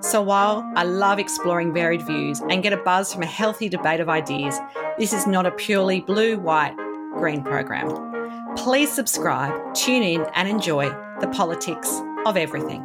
so while I love exploring varied views and get a buzz from a healthy debate of ideas, this is not a purely blue, white, green program. Please subscribe, tune in, and enjoy the politics of everything.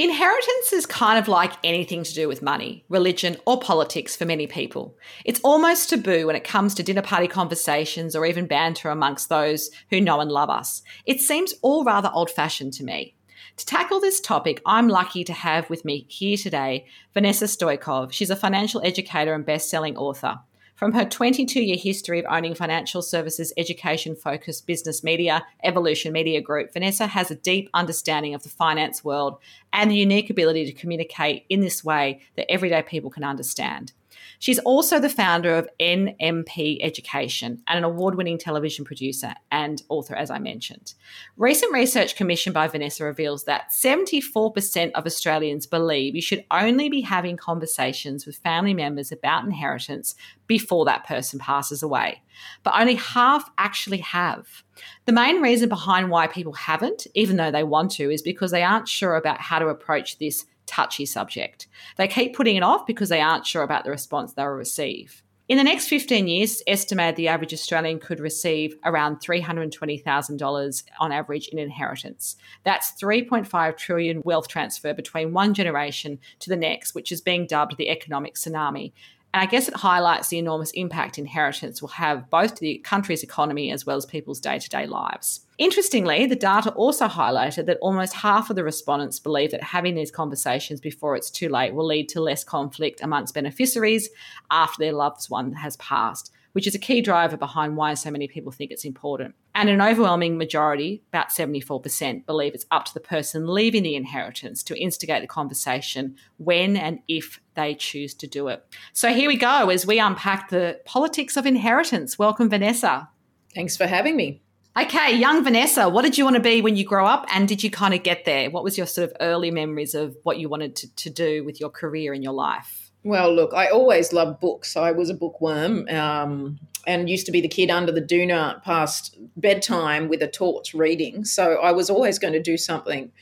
Inheritance is kind of like anything to do with money, religion, or politics for many people. It's almost taboo when it comes to dinner party conversations or even banter amongst those who know and love us. It seems all rather old fashioned to me. To tackle this topic, I'm lucky to have with me here today Vanessa Stoykov. She's a financial educator and best-selling author. From her 22 year history of owning financial services education focused business media, Evolution Media Group, Vanessa has a deep understanding of the finance world and the unique ability to communicate in this way that everyday people can understand. She's also the founder of NMP Education and an award winning television producer and author, as I mentioned. Recent research commissioned by Vanessa reveals that 74% of Australians believe you should only be having conversations with family members about inheritance before that person passes away, but only half actually have. The main reason behind why people haven't, even though they want to, is because they aren't sure about how to approach this touchy subject. They keep putting it off because they aren't sure about the response they'll receive. In the next 15 years, estimated the average Australian could receive around $320,000 on average in inheritance. That's 3.5 trillion wealth transfer between one generation to the next, which is being dubbed the economic tsunami. And I guess it highlights the enormous impact inheritance will have both to the country's economy as well as people's day to day lives. Interestingly, the data also highlighted that almost half of the respondents believe that having these conversations before it's too late will lead to less conflict amongst beneficiaries after their loved one has passed which is a key driver behind why so many people think it's important. And an overwhelming majority, about 74%, believe it's up to the person leaving the inheritance to instigate the conversation when and if they choose to do it. So here we go as we unpack the politics of inheritance. Welcome, Vanessa. Thanks for having me. Okay, young Vanessa, what did you want to be when you grow up and did you kind of get there? What was your sort of early memories of what you wanted to, to do with your career in your life? Well, look, I always loved books. I was a bookworm um, and used to be the kid under the doona past bedtime with a torch reading. So I was always going to do something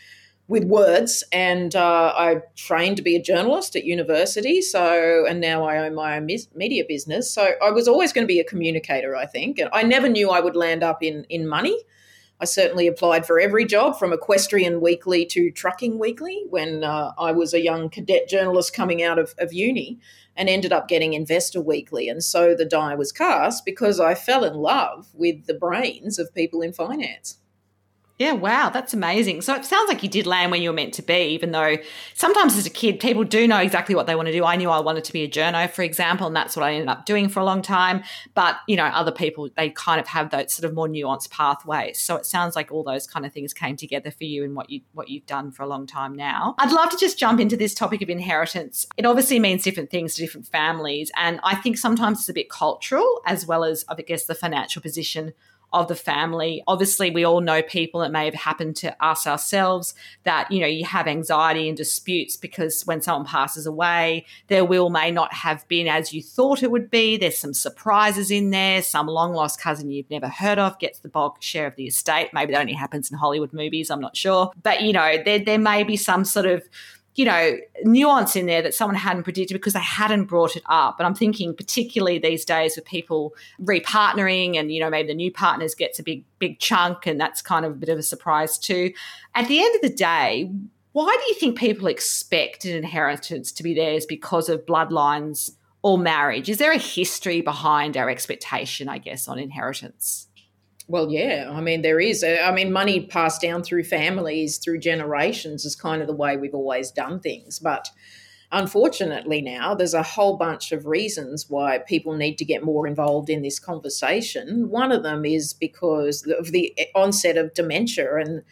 with words. And uh, I trained to be a journalist at university. So, and now I own my own media business. So I was always going to be a communicator, I think. And I never knew I would land up in, in money. I certainly applied for every job from Equestrian Weekly to Trucking Weekly when uh, I was a young cadet journalist coming out of, of uni and ended up getting Investor Weekly. And so the die was cast because I fell in love with the brains of people in finance. Yeah, wow, that's amazing. So it sounds like you did land where you were meant to be, even though sometimes as a kid, people do know exactly what they want to do. I knew I wanted to be a journo, for example, and that's what I ended up doing for a long time. But, you know, other people, they kind of have those sort of more nuanced pathways. So it sounds like all those kind of things came together for you and what you what you've done for a long time now. I'd love to just jump into this topic of inheritance. It obviously means different things to different families. And I think sometimes it's a bit cultural as well as I guess the financial position of the family. Obviously, we all know people that may have happened to us ourselves that, you know, you have anxiety and disputes because when someone passes away, their will may not have been as you thought it would be. There's some surprises in there. Some long lost cousin you've never heard of gets the bulk share of the estate. Maybe that only happens in Hollywood movies. I'm not sure. But, you know, there, there may be some sort of you know, nuance in there that someone hadn't predicted because they hadn't brought it up. And I'm thinking particularly these days with people repartnering and, you know, maybe the new partners gets a big, big chunk and that's kind of a bit of a surprise too. At the end of the day, why do you think people expect an inheritance to be theirs because of bloodlines or marriage? Is there a history behind our expectation, I guess, on inheritance? Well, yeah. I mean, there is. I mean, money passed down through families, through generations is kind of the way we've always done things. But unfortunately, now there's a whole bunch of reasons why people need to get more involved in this conversation. One of them is because of the onset of dementia and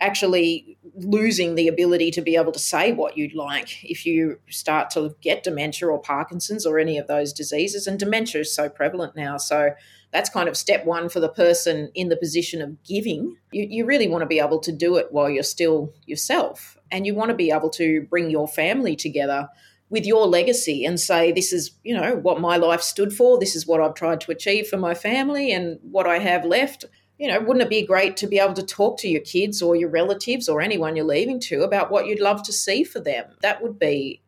actually losing the ability to be able to say what you'd like if you start to get dementia or Parkinson's or any of those diseases. And dementia is so prevalent now. So that's kind of step one for the person in the position of giving. You, you really want to be able to do it while you're still yourself. And you want to be able to bring your family together with your legacy and say, this is, you know, what my life stood for. This is what I've tried to achieve for my family and what I have left you know, wouldn't it be great to be able to talk to your kids or your relatives or anyone you're leaving to about what you'd love to see for them? That would be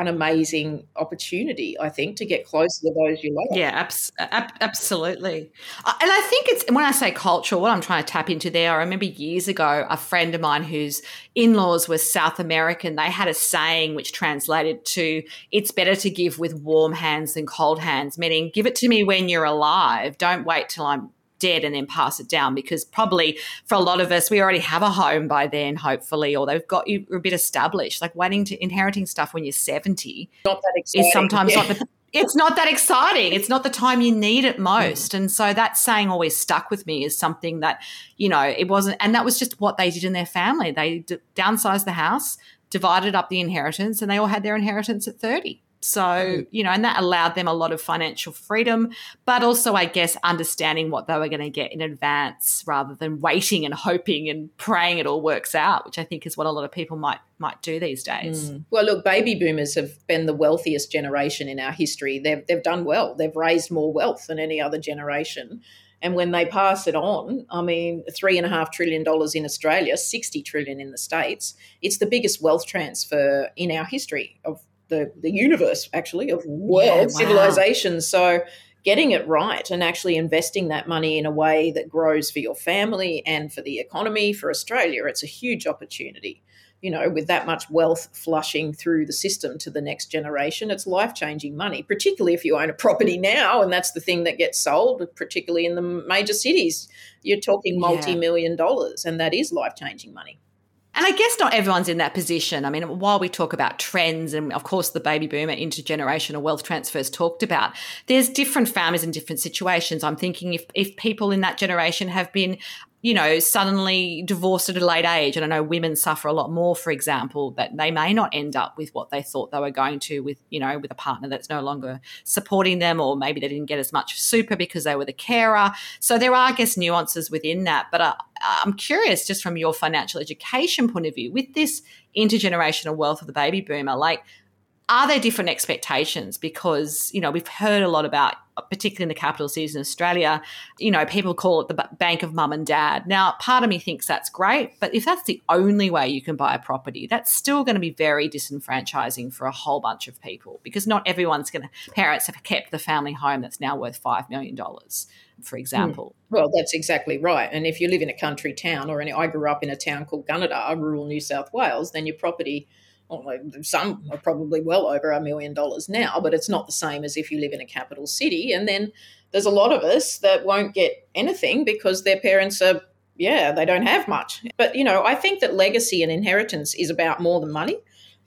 an amazing opportunity, I think, to get closer to those you love. Yeah, abs- ab- absolutely. Uh, and I think it's when I say cultural, what I'm trying to tap into there, I remember years ago, a friend of mine whose in laws were South American, they had a saying which translated to it's better to give with warm hands than cold hands, meaning give it to me when you're alive. Don't wait till I'm dead and then pass it down because probably for a lot of us we already have a home by then hopefully or they've got you a bit established like waiting to inheriting stuff when you're 70 not that exciting. is sometimes yeah. not the it's not that exciting. It's not the time you need it hmm. most. And so that saying always stuck with me is something that, you know, it wasn't, and that was just what they did in their family. They d- downsized the house, divided up the inheritance, and they all had their inheritance at 30. So, you know, and that allowed them a lot of financial freedom, but also, I guess, understanding what they were going to get in advance rather than waiting and hoping and praying it all works out, which I think is what a lot of people might might do these days. Mm. Well, look, baby boomers have been the wealthiest generation in our history. They've they've done well. They've raised more wealth than any other generation. And when they pass it on, I mean, three and a half trillion dollars in Australia, 60 trillion in the States, it's the biggest wealth transfer in our history of the, the universe actually of world yeah, wow. civilizations. So getting it right and actually investing that money in a way that grows for your family and for the economy for Australia, it's a huge opportunity. You know, with that much wealth flushing through the system to the next generation, it's life changing money, particularly if you own a property now. And that's the thing that gets sold, particularly in the major cities. You're talking multi million dollars, and that is life changing money. And I guess not everyone's in that position. I mean, while we talk about trends and, of course, the baby boomer intergenerational wealth transfers talked about, there's different families in different situations. I'm thinking if, if people in that generation have been you know, suddenly divorced at a late age. And I know women suffer a lot more, for example, that they may not end up with what they thought they were going to with, you know, with a partner that's no longer supporting them, or maybe they didn't get as much super because they were the carer. So there are, I guess, nuances within that. But uh, I'm curious, just from your financial education point of view, with this intergenerational wealth of the baby boomer, like, are there different expectations? Because, you know, we've heard a lot about, particularly in the capital cities in Australia, you know, people call it the bank of mum and dad. Now, part of me thinks that's great, but if that's the only way you can buy a property, that's still going to be very disenfranchising for a whole bunch of people because not everyone's going to, parents have kept the family home that's now worth $5 million for hmm. example. Well, that's exactly right. And if you live in a country town, or any, I grew up in a town called Gunnedah, rural New South Wales, then your property some are probably well over a million dollars now, but it's not the same as if you live in a capital city. And then there's a lot of us that won't get anything because their parents are, yeah, they don't have much. But, you know, I think that legacy and inheritance is about more than money.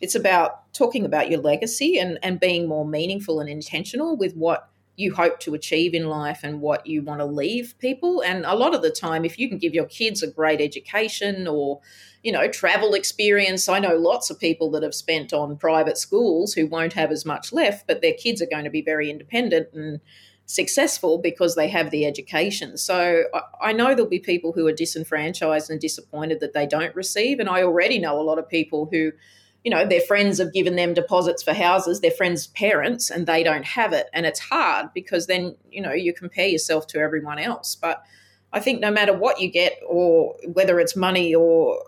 It's about talking about your legacy and, and being more meaningful and intentional with what you hope to achieve in life and what you want to leave people. And a lot of the time, if you can give your kids a great education or you know, travel experience. I know lots of people that have spent on private schools who won't have as much left, but their kids are going to be very independent and successful because they have the education. So I know there'll be people who are disenfranchised and disappointed that they don't receive. And I already know a lot of people who, you know, their friends have given them deposits for houses, their friends' parents, and they don't have it. And it's hard because then, you know, you compare yourself to everyone else. But I think no matter what you get, or whether it's money or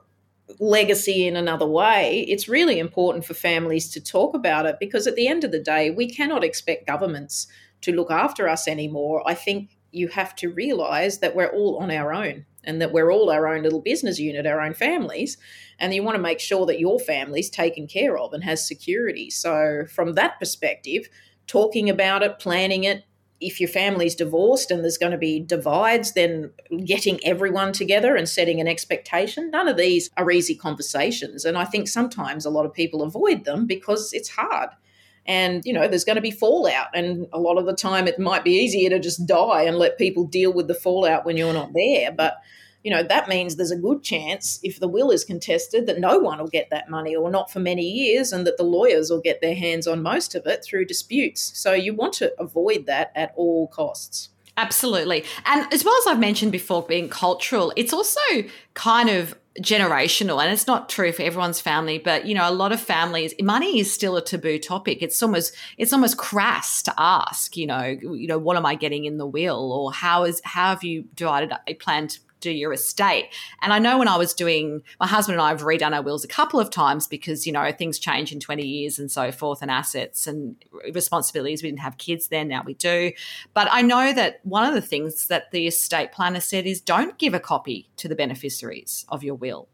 legacy in another way, it's really important for families to talk about it because at the end of the day, we cannot expect governments to look after us anymore. I think you have to realize that we're all on our own and that we're all our own little business unit, our own families. And you want to make sure that your family's taken care of and has security. So, from that perspective, talking about it, planning it, if your family's divorced and there's going to be divides, then getting everyone together and setting an expectation, none of these are easy conversations. And I think sometimes a lot of people avoid them because it's hard. And, you know, there's going to be fallout. And a lot of the time it might be easier to just die and let people deal with the fallout when you're not there. But, you know, that means there's a good chance if the will is contested that no one will get that money or not for many years and that the lawyers will get their hands on most of it through disputes. So you want to avoid that at all costs. Absolutely. And as well as I've mentioned before, being cultural, it's also kind of generational and it's not true for everyone's family but you know a lot of families money is still a taboo topic. It's almost it's almost crass to ask you know you know what am i getting in the will or how is how have you divided a plan to do your estate. And I know when I was doing, my husband and I have redone our wills a couple of times because, you know, things change in 20 years and so forth, and assets and responsibilities. We didn't have kids then, now we do. But I know that one of the things that the estate planner said is don't give a copy to the beneficiaries of your will.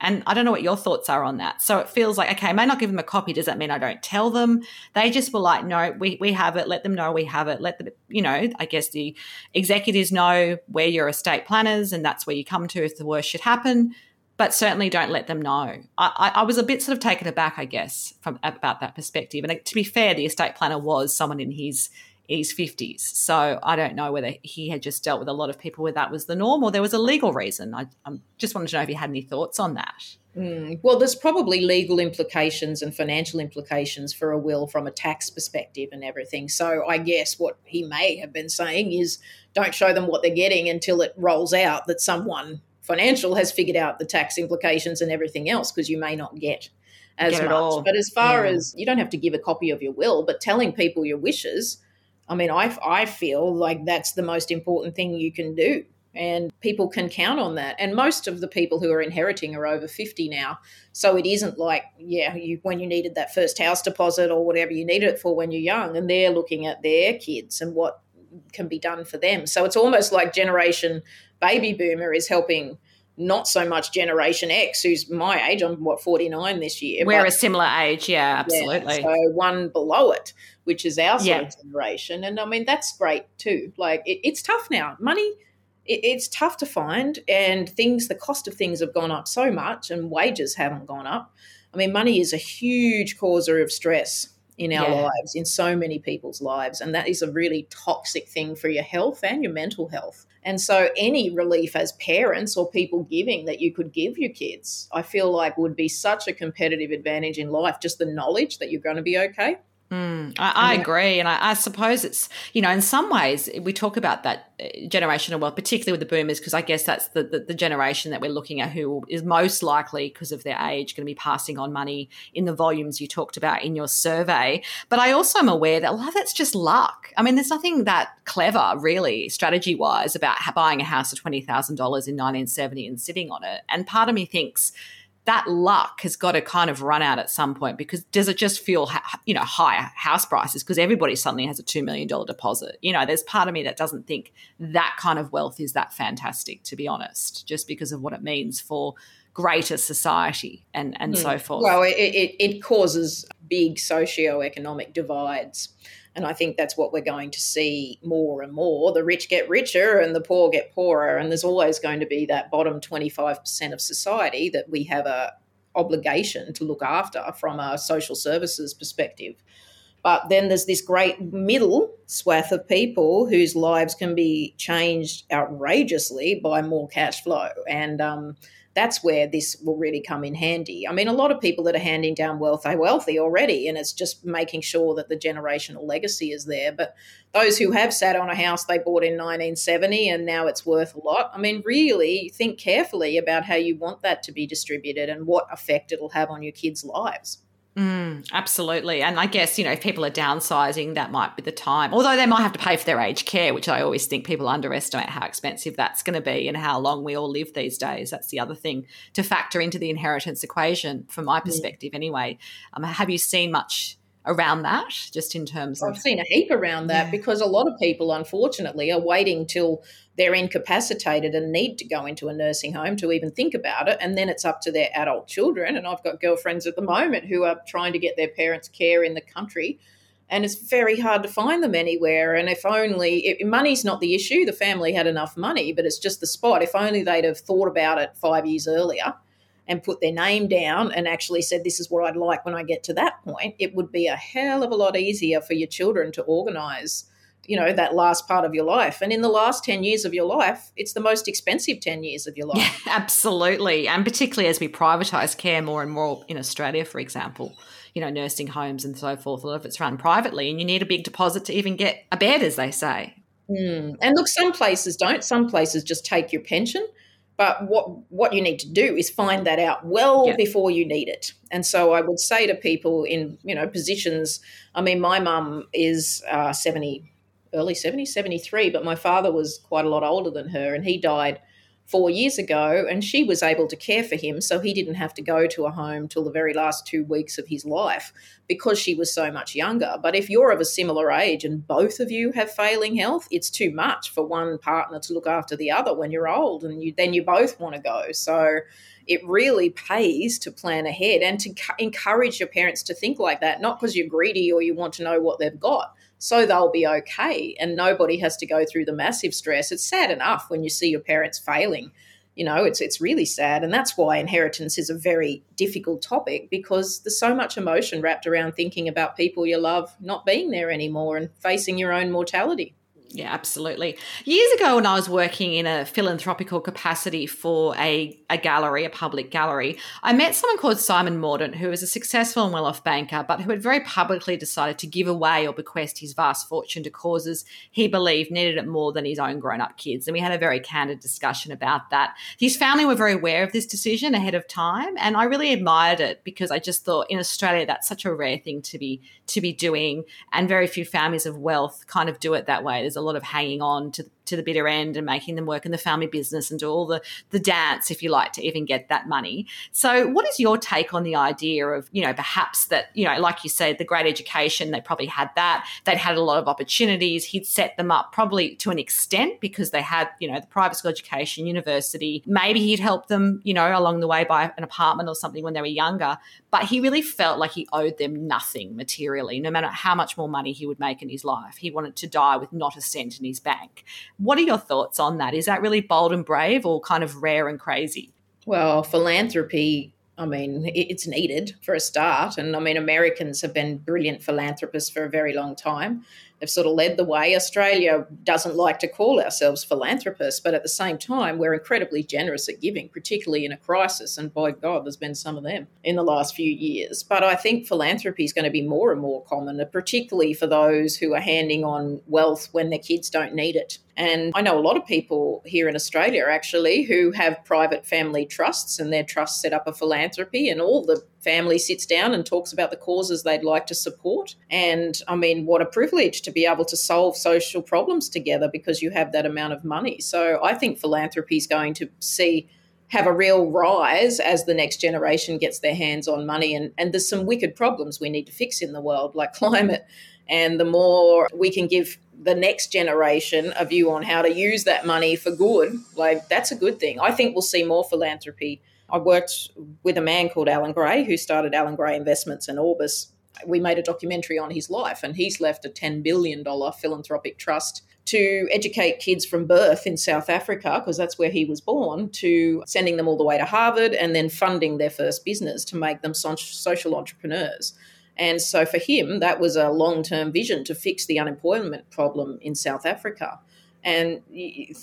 And I don't know what your thoughts are on that. So it feels like, okay, I may not give them a copy. Does that mean I don't tell them? They just were like, no, we, we have it. Let them know we have it. Let the, you know, I guess the executives know where your estate planners and that's where you come to if the worst should happen. But certainly don't let them know. I, I, I was a bit sort of taken aback, I guess, from about that perspective. And to be fair, the estate planner was someone in his his 50s. So I don't know whether he had just dealt with a lot of people where that was the norm or there was a legal reason. I, I just wanted to know if you had any thoughts on that. Mm. Well, there's probably legal implications and financial implications for a will from a tax perspective and everything. So I guess what he may have been saying is don't show them what they're getting until it rolls out that someone financial has figured out the tax implications and everything else because you may not get as get much. But as far yeah. as you don't have to give a copy of your will, but telling people your wishes I mean, I, I feel like that's the most important thing you can do. And people can count on that. And most of the people who are inheriting are over 50 now. So it isn't like, yeah, you, when you needed that first house deposit or whatever you needed it for when you're young, and they're looking at their kids and what can be done for them. So it's almost like generation baby boomer is helping not so much Generation X, who's my age. I'm what 49 this year. We're a similar age, yeah, absolutely. Yeah, so one below it, which is our yeah. generation, and I mean that's great too. Like it, it's tough now. Money, it, it's tough to find, and things. The cost of things have gone up so much, and wages haven't gone up. I mean, money is a huge causer of stress in our yeah. lives, in so many people's lives. And that is a really toxic thing for your health and your mental health. And so, any relief as parents or people giving that you could give your kids, I feel like would be such a competitive advantage in life. Just the knowledge that you're going to be okay. Mm, I, I, agree. And I, I, suppose it's, you know, in some ways, we talk about that uh, generational wealth, particularly with the boomers, because I guess that's the, the, the, generation that we're looking at who is most likely, because of their age, going to be passing on money in the volumes you talked about in your survey. But I also am aware that a lot of that's just luck. I mean, there's nothing that clever, really, strategy wise, about buying a house for $20,000 in 1970 and sitting on it. And part of me thinks, that luck has got to kind of run out at some point because does it just feel you know higher house prices? Because everybody suddenly has a $2 million deposit. You know there's part of me that doesn't think that kind of wealth is that fantastic to be honest just because of what it means for greater society and and mm. so forth. Well it, it, it causes big socio-economic divides and I think that's what we're going to see more and more. The rich get richer and the poor get poorer. And there's always going to be that bottom 25% of society that we have a obligation to look after from a social services perspective. But then there's this great middle swath of people whose lives can be changed outrageously by more cash flow. And um, that's where this will really come in handy. I mean, a lot of people that are handing down wealth are wealthy already, and it's just making sure that the generational legacy is there. But those who have sat on a house they bought in 1970 and now it's worth a lot, I mean, really think carefully about how you want that to be distributed and what effect it'll have on your kids' lives. Mm, absolutely. And I guess, you know, if people are downsizing, that might be the time. Although they might have to pay for their aged care, which I always think people underestimate how expensive that's going to be and how long we all live these days. That's the other thing to factor into the inheritance equation, from my perspective, anyway. Um, have you seen much around that, just in terms of? I've seen a heap around that yeah. because a lot of people, unfortunately, are waiting till they're incapacitated and need to go into a nursing home to even think about it. And then it's up to their adult children. And I've got girlfriends at the moment who are trying to get their parents' care in the country. And it's very hard to find them anywhere. And if only if money's not the issue, the family had enough money, but it's just the spot. If only they'd have thought about it five years earlier and put their name down and actually said, This is what I'd like when I get to that point, it would be a hell of a lot easier for your children to organise you know that last part of your life. And in the last 10 years of your life it's the most expensive 10 years of your life. yeah, absolutely. And particularly as we privatize care more and more in australia for example you know nursing homes and so forth a lot of it's run privately and you need a big deposit to even get a bed as they say. Mm. and look some places don't. Some places just take your pension but what what you need to do is find that out well yeah. before you need it and so i would say to people in you know positions i mean my mum is uh, 70 early 70s, 73, but my father was quite a lot older than her and he died four years ago and she was able to care for him so he didn't have to go to a home till the very last two weeks of his life because she was so much younger. But if you're of a similar age and both of you have failing health it's too much for one partner to look after the other when you're old and you, then you both want to go. So it really pays to plan ahead and to encourage your parents to think like that not because you're greedy or you want to know what they've got so they'll be okay and nobody has to go through the massive stress. It's sad enough when you see your parents failing. You know, it's it's really sad and that's why inheritance is a very difficult topic because there's so much emotion wrapped around thinking about people you love not being there anymore and facing your own mortality. Yeah, absolutely. Years ago, when I was working in a philanthropical capacity for a, a gallery, a public gallery, I met someone called Simon Mordant, who was a successful and well off banker, but who had very publicly decided to give away or bequest his vast fortune to causes he believed needed it more than his own grown up kids. And we had a very candid discussion about that. His family were very aware of this decision ahead of time, and I really admired it because I just thought in Australia that's such a rare thing to be to be doing, and very few families of wealth kind of do it that way. There's a lot of hanging on to to the bitter end and making them work in the family business and do all the the dance if you like to even get that money. So what is your take on the idea of you know perhaps that you know like you said the great education they probably had that. They'd had a lot of opportunities. He'd set them up probably to an extent because they had you know the private school education university. Maybe he'd helped them you know along the way by an apartment or something when they were younger. But he really felt like he owed them nothing materially no matter how much more money he would make in his life. He wanted to die with not a cent in his bank what are your thoughts on that? Is that really bold and brave or kind of rare and crazy? Well, philanthropy, I mean, it's needed for a start. And I mean, Americans have been brilliant philanthropists for a very long time have sort of led the way. Australia doesn't like to call ourselves philanthropists, but at the same time, we're incredibly generous at giving, particularly in a crisis. And by God, there's been some of them in the last few years. But I think philanthropy is going to be more and more common, particularly for those who are handing on wealth when their kids don't need it. And I know a lot of people here in Australia actually who have private family trusts, and their trusts set up a philanthropy, and all the family sits down and talks about the causes they'd like to support. And I mean, what a privilege to be able to solve social problems together because you have that amount of money. So I think philanthropy is going to see have a real rise as the next generation gets their hands on money. And, and there's some wicked problems we need to fix in the world, like climate. And the more we can give the next generation a view on how to use that money for good, like that's a good thing. I think we'll see more philanthropy I worked with a man called Allan Gray who started Allan Gray Investments and Orbis. We made a documentary on his life, and he's left a $10 billion philanthropic trust to educate kids from birth in South Africa, because that's where he was born, to sending them all the way to Harvard and then funding their first business to make them social entrepreneurs. And so for him, that was a long term vision to fix the unemployment problem in South Africa. And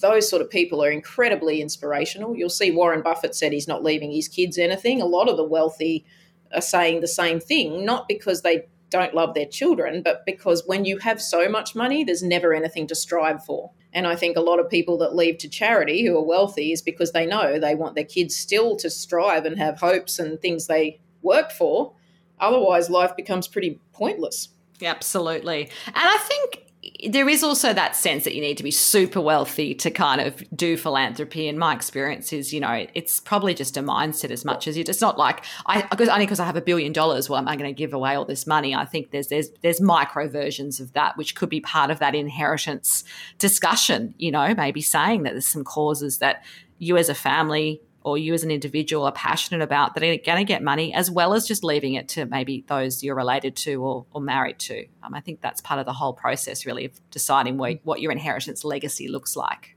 those sort of people are incredibly inspirational. You'll see Warren Buffett said he's not leaving his kids anything. A lot of the wealthy are saying the same thing, not because they don't love their children, but because when you have so much money, there's never anything to strive for. And I think a lot of people that leave to charity who are wealthy is because they know they want their kids still to strive and have hopes and things they work for. Otherwise, life becomes pretty pointless. Absolutely. And I think there is also that sense that you need to be super wealthy to kind of do philanthropy. And my experience is, you know, it's probably just a mindset as much as you. It's not like I because only because I have a billion dollars, well, am I going to give away all this money? I think there's there's there's micro versions of that, which could be part of that inheritance discussion. You know, maybe saying that there's some causes that you as a family or you as an individual are passionate about that are going to get money, as well as just leaving it to maybe those you're related to or, or married to. Um, I think that's part of the whole process, really, of deciding what, what your inheritance legacy looks like.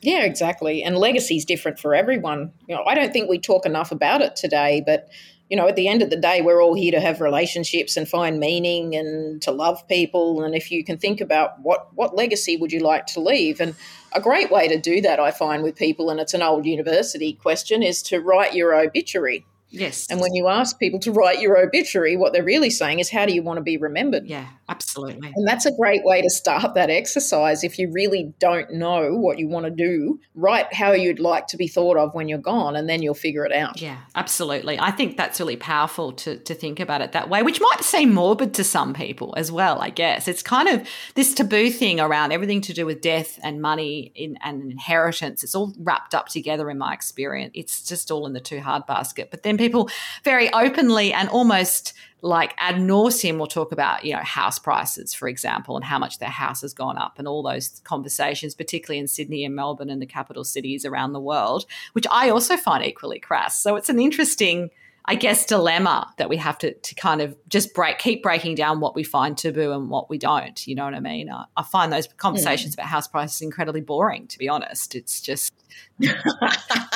Yeah, exactly. And legacy is different for everyone. You know, I don't think we talk enough about it today, but you know, at the end of the day, we're all here to have relationships and find meaning and to love people. And if you can think about what, what legacy would you like to leave? And a great way to do that, I find with people, and it's an old university question, is to write your obituary. Yes. And when you ask people to write your obituary, what they're really saying is, how do you want to be remembered? Yeah, absolutely. And that's a great way to start that exercise. If you really don't know what you want to do, write how you'd like to be thought of when you're gone, and then you'll figure it out. Yeah, absolutely. I think that's really powerful to, to think about it that way, which might seem morbid to some people as well, I guess. It's kind of this taboo thing around everything to do with death and money in, and inheritance. It's all wrapped up together in my experience. It's just all in the too hard basket. But then people very openly and almost like ad nauseum will talk about, you know, house prices, for example, and how much their house has gone up and all those conversations, particularly in Sydney and Melbourne and the capital cities around the world, which I also find equally crass. So it's an interesting I guess, dilemma that we have to, to kind of just break, keep breaking down what we find taboo and what we don't. You know what I mean? I, I find those conversations mm. about house prices incredibly boring, to be honest. It's just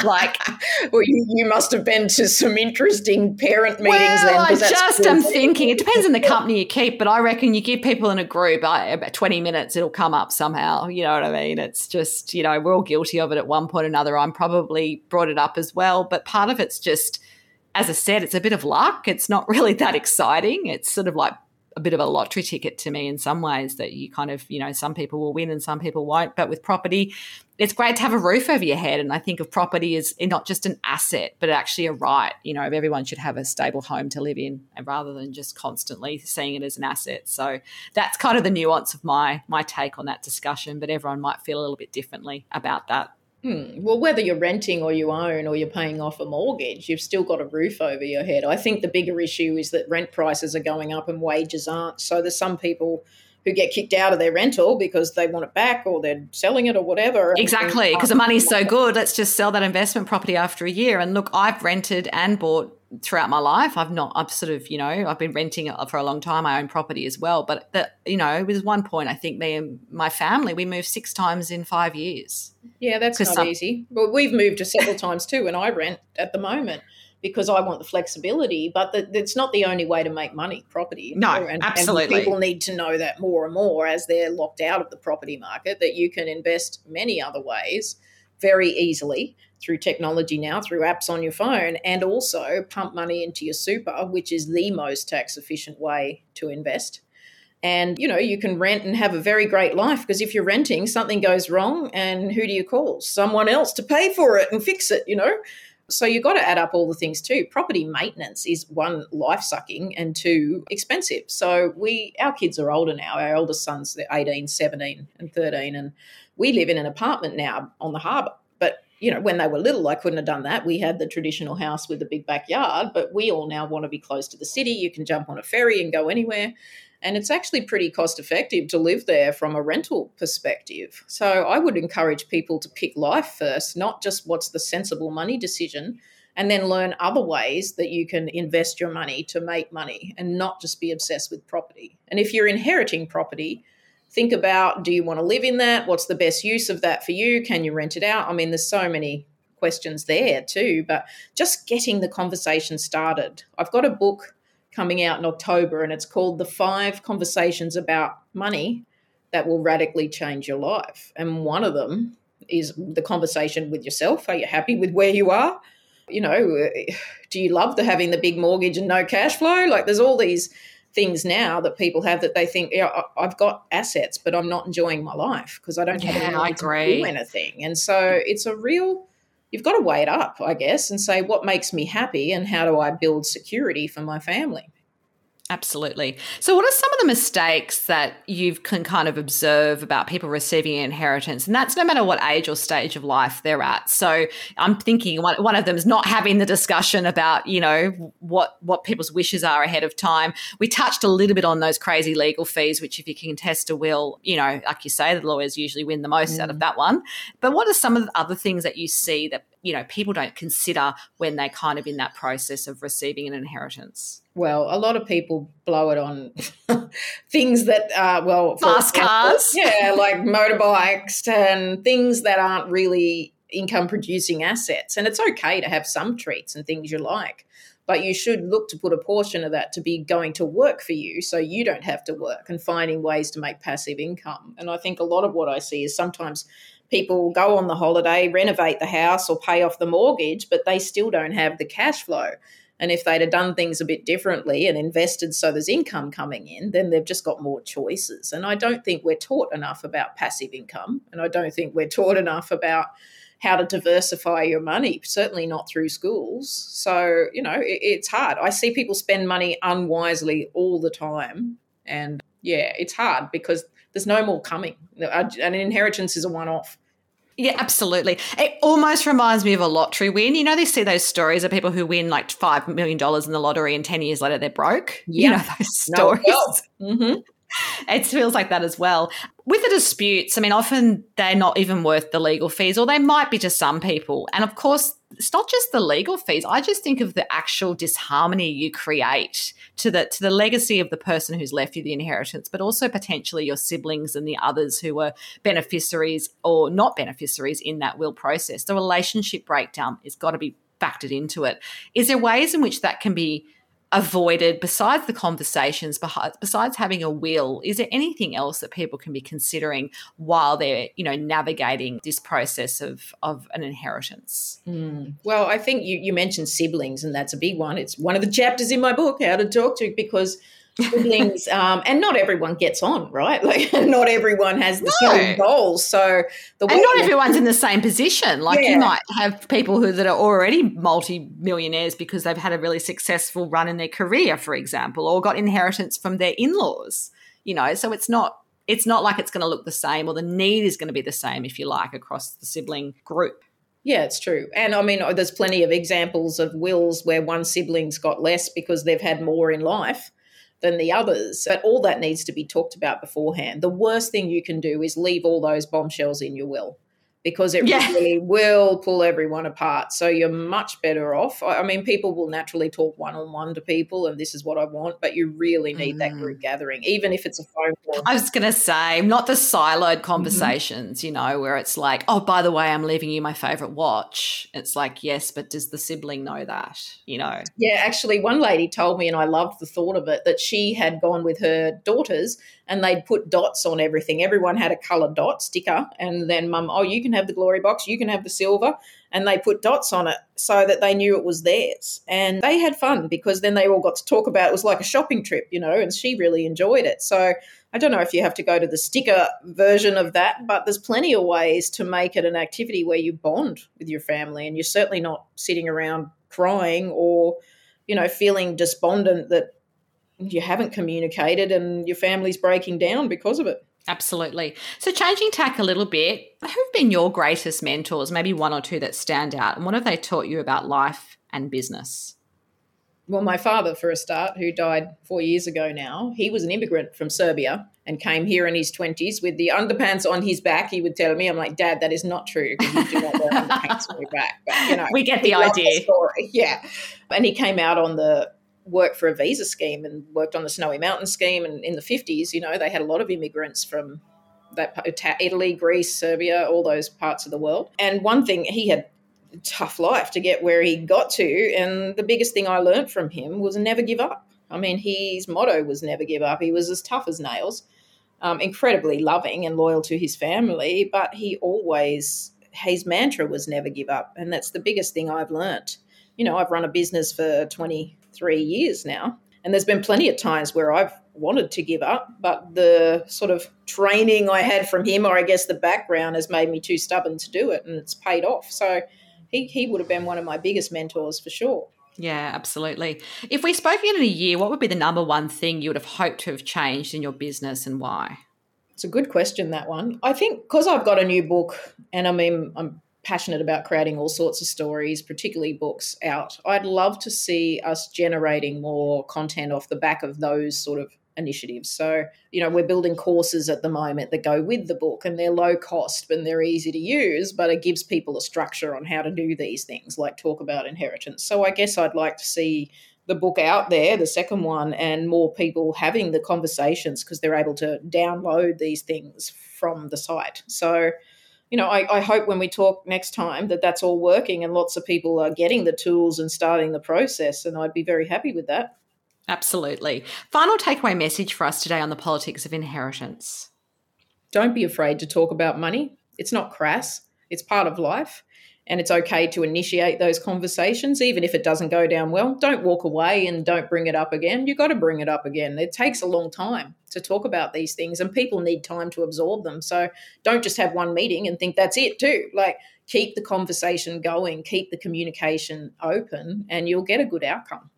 like, well, you, you, must have been to some interesting parent meetings. Well, then, I just am thinking it depends on the company you keep, but I reckon you give people in a group uh, about twenty minutes, it'll come up somehow. You know what I mean? It's just you know we're all guilty of it at one point or another. I'm probably brought it up as well, but part of it's just as I said, it's a bit of luck. It's not really that exciting. It's sort of like a bit of a lottery ticket to me in some ways that you kind of, you know, some people will win and some people won't. But with property, it's great to have a roof over your head. And I think of property as not just an asset, but actually a right. You know, everyone should have a stable home to live in rather than just constantly seeing it as an asset. So that's kind of the nuance of my my take on that discussion. But everyone might feel a little bit differently about that. Hmm. Well, whether you're renting or you own or you're paying off a mortgage, you've still got a roof over your head. I think the bigger issue is that rent prices are going up and wages aren't. So there's some people who get kicked out of their rental because they want it back or they're selling it or whatever. Exactly, because the money's so good. Let's just sell that investment property after a year. And look, I've rented and bought throughout my life. I've not, I've sort of, you know, I've been renting for a long time. I own property as well. But, the, you know, it was one point, I think me and my family, we moved six times in five years. Yeah, that's not some- easy. But we've moved to several times too, and I rent at the moment because I want the flexibility. But the, it's not the only way to make money, property. No, and, absolutely. And people need to know that more and more as they're locked out of the property market that you can invest many other ways very easily through technology now, through apps on your phone, and also pump money into your super, which is the most tax efficient way to invest. And you know, you can rent and have a very great life because if you're renting, something goes wrong, and who do you call? Someone else to pay for it and fix it, you know? So you've got to add up all the things too. Property maintenance is one life sucking and two expensive. So we our kids are older now. Our eldest son's 18, 17 and 13 and we live in an apartment now on the harbour But you know, when they were little, I couldn't have done that. We had the traditional house with a big backyard, but we all now want to be close to the city. You can jump on a ferry and go anywhere. And it's actually pretty cost effective to live there from a rental perspective. So I would encourage people to pick life first, not just what's the sensible money decision, and then learn other ways that you can invest your money to make money and not just be obsessed with property. And if you're inheriting property, think about do you want to live in that? What's the best use of that for you? Can you rent it out? I mean, there's so many questions there too, but just getting the conversation started. I've got a book coming out in October and it's called The Five Conversations About Money That Will Radically Change Your Life. And one of them is the conversation with yourself. Are you happy with where you are? You know, do you love the having the big mortgage and no cash flow? Like there's all these things now that people have that they think, yeah, I've got assets, but I'm not enjoying my life because I don't have yeah, I agree. to do anything. And so it's a real, you've got to weigh it up, I guess, and say what makes me happy and how do I build security for my family. Absolutely. So, what are some of the mistakes that you can kind of observe about people receiving an inheritance? And that's no matter what age or stage of life they're at. So, I'm thinking one, one of them is not having the discussion about, you know, what what people's wishes are ahead of time. We touched a little bit on those crazy legal fees, which if you can test a will, you know, like you say, the lawyers usually win the most mm. out of mm. that one. But what are some of the other things that you see that you know people don't consider when they're kind of in that process of receiving an inheritance well a lot of people blow it on things that are well fast cars yeah like motorbikes and things that aren't really income producing assets and it's okay to have some treats and things you like but you should look to put a portion of that to be going to work for you so you don't have to work and finding ways to make passive income. And I think a lot of what I see is sometimes people go on the holiday, renovate the house or pay off the mortgage, but they still don't have the cash flow. And if they'd have done things a bit differently and invested so there's income coming in, then they've just got more choices. And I don't think we're taught enough about passive income. And I don't think we're taught enough about how to diversify your money, certainly not through schools. So, you know, it, it's hard. I see people spend money unwisely all the time. And yeah, it's hard because there's no more coming. An inheritance is a one off. Yeah, absolutely. It almost reminds me of a lottery win. You know, they see those stories of people who win like $5 million in the lottery and 10 years later they're broke. Yeah. You know, those stories. No, well. mm-hmm. It feels like that as well. With the disputes, I mean, often they're not even worth the legal fees, or they might be to some people. And of course, it's not just the legal fees. I just think of the actual disharmony you create to the to the legacy of the person who's left you the inheritance, but also potentially your siblings and the others who were beneficiaries or not beneficiaries in that will process. The relationship breakdown has got to be factored into it. Is there ways in which that can be avoided besides the conversations besides having a will is there anything else that people can be considering while they're you know navigating this process of of an inheritance mm. well i think you, you mentioned siblings and that's a big one it's one of the chapters in my book how to talk to because siblings um, and not everyone gets on right like not everyone has the no. same goals so the and not everyone's in the same position like yeah. you might have people who that are already multi-millionaires because they've had a really successful run in their career for example or got inheritance from their in-laws you know so it's not it's not like it's going to look the same or the need is going to be the same if you like across the sibling group yeah, it's true. And I mean, there's plenty of examples of wills where one sibling's got less because they've had more in life than the others. But all that needs to be talked about beforehand. The worst thing you can do is leave all those bombshells in your will because it yeah. really will pull everyone apart. So you're much better off. I mean, people will naturally talk one on one to people, and this is what I want, but you really need mm. that group mm. gathering, even if it's a phone call. I was going to say, not the siloed mm-hmm. conversations, mm-hmm. you know, where it's like, oh, by the way, I'm leaving you my favorite watch. It's like, yes, but does the sibling know that, you know? Yeah, actually, one lady told me, and I loved the thought of it, that she had gone with her daughters and they'd put dots on everything. Everyone had a coloured dot sticker, and then mum, oh, you can have the glory box, you can have the silver, and they put dots on it so that they knew it was theirs. And they had fun because then they all got to talk about it was like a shopping trip, you know, and she really enjoyed it. So I don't know if you have to go to the sticker version of that, but there's plenty of ways to make it an activity where you bond with your family and you're certainly not sitting around crying or, you know, feeling despondent that you haven't communicated and your family's breaking down because of it. Absolutely. So, changing tack a little bit, who've been your greatest mentors? Maybe one or two that stand out. And what have they taught you about life and business? Well, my father, for a start, who died four years ago now, he was an immigrant from Serbia and came here in his 20s with the underpants on his back. He would tell me, I'm like, Dad, that is not true because you do not wear underpants on your back. But, you know, we get the idea. The yeah. And he came out on the worked for a visa scheme and worked on the Snowy Mountain scheme. And in the 50s, you know, they had a lot of immigrants from that Italy, Greece, Serbia, all those parts of the world. And one thing he had tough life to get where he got to. And the biggest thing I learned from him was never give up. I mean, his motto was never give up. He was as tough as nails, um, incredibly loving and loyal to his family, but he always, his mantra was never give up. And that's the biggest thing I've learnt. You know, I've run a business for 20, three years now. And there's been plenty of times where I've wanted to give up, but the sort of training I had from him, or I guess the background, has made me too stubborn to do it, and it's paid off. So he, he would have been one of my biggest mentors for sure. Yeah, absolutely. If we spoke in a year, what would be the number one thing you would have hoped to have changed in your business and why? It's a good question, that one. I think because I've got a new book and I mean, I'm passionate about creating all sorts of stories, particularly books, out. I'd love to see us generating more content off the back of those sort of initiatives. So, you know, we're building courses at the moment that go with the book and they're low cost and they're easy to use, but it gives people a structure on how to do these things, like talk about inheritance. So, I guess I'd like to see the book out there, the second one, and more people having the conversations because they're able to download these things from the site. So, you know, I, I, hope when we talk next time that that's all working and lots of people are getting the tools and starting the process. And I'd be very happy with that. Absolutely. Final takeaway message for us today on the politics of inheritance. Don't be afraid to talk about money. It's not crass, it's part of life and it's okay to initiate those conversations even if it doesn't go down well don't walk away and don't bring it up again you've got to bring it up again it takes a long time to talk about these things and people need time to absorb them so don't just have one meeting and think that's it too like keep the conversation going keep the communication open and you'll get a good outcome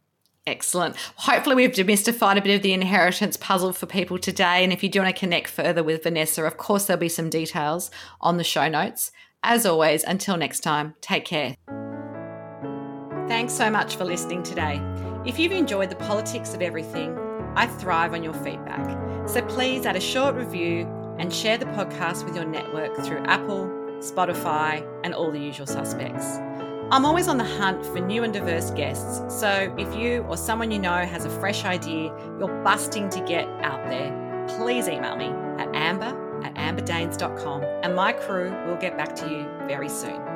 Excellent. Hopefully, we've demystified a bit of the inheritance puzzle for people today. And if you do want to connect further with Vanessa, of course, there'll be some details on the show notes. As always, until next time, take care. Thanks so much for listening today. If you've enjoyed the politics of everything, I thrive on your feedback. So please add a short review and share the podcast with your network through Apple, Spotify, and all the usual suspects. I'm always on the hunt for new and diverse guests, so if you or someone you know has a fresh idea you're busting to get out there, please email me at amber at amberdaines.com and my crew will get back to you very soon.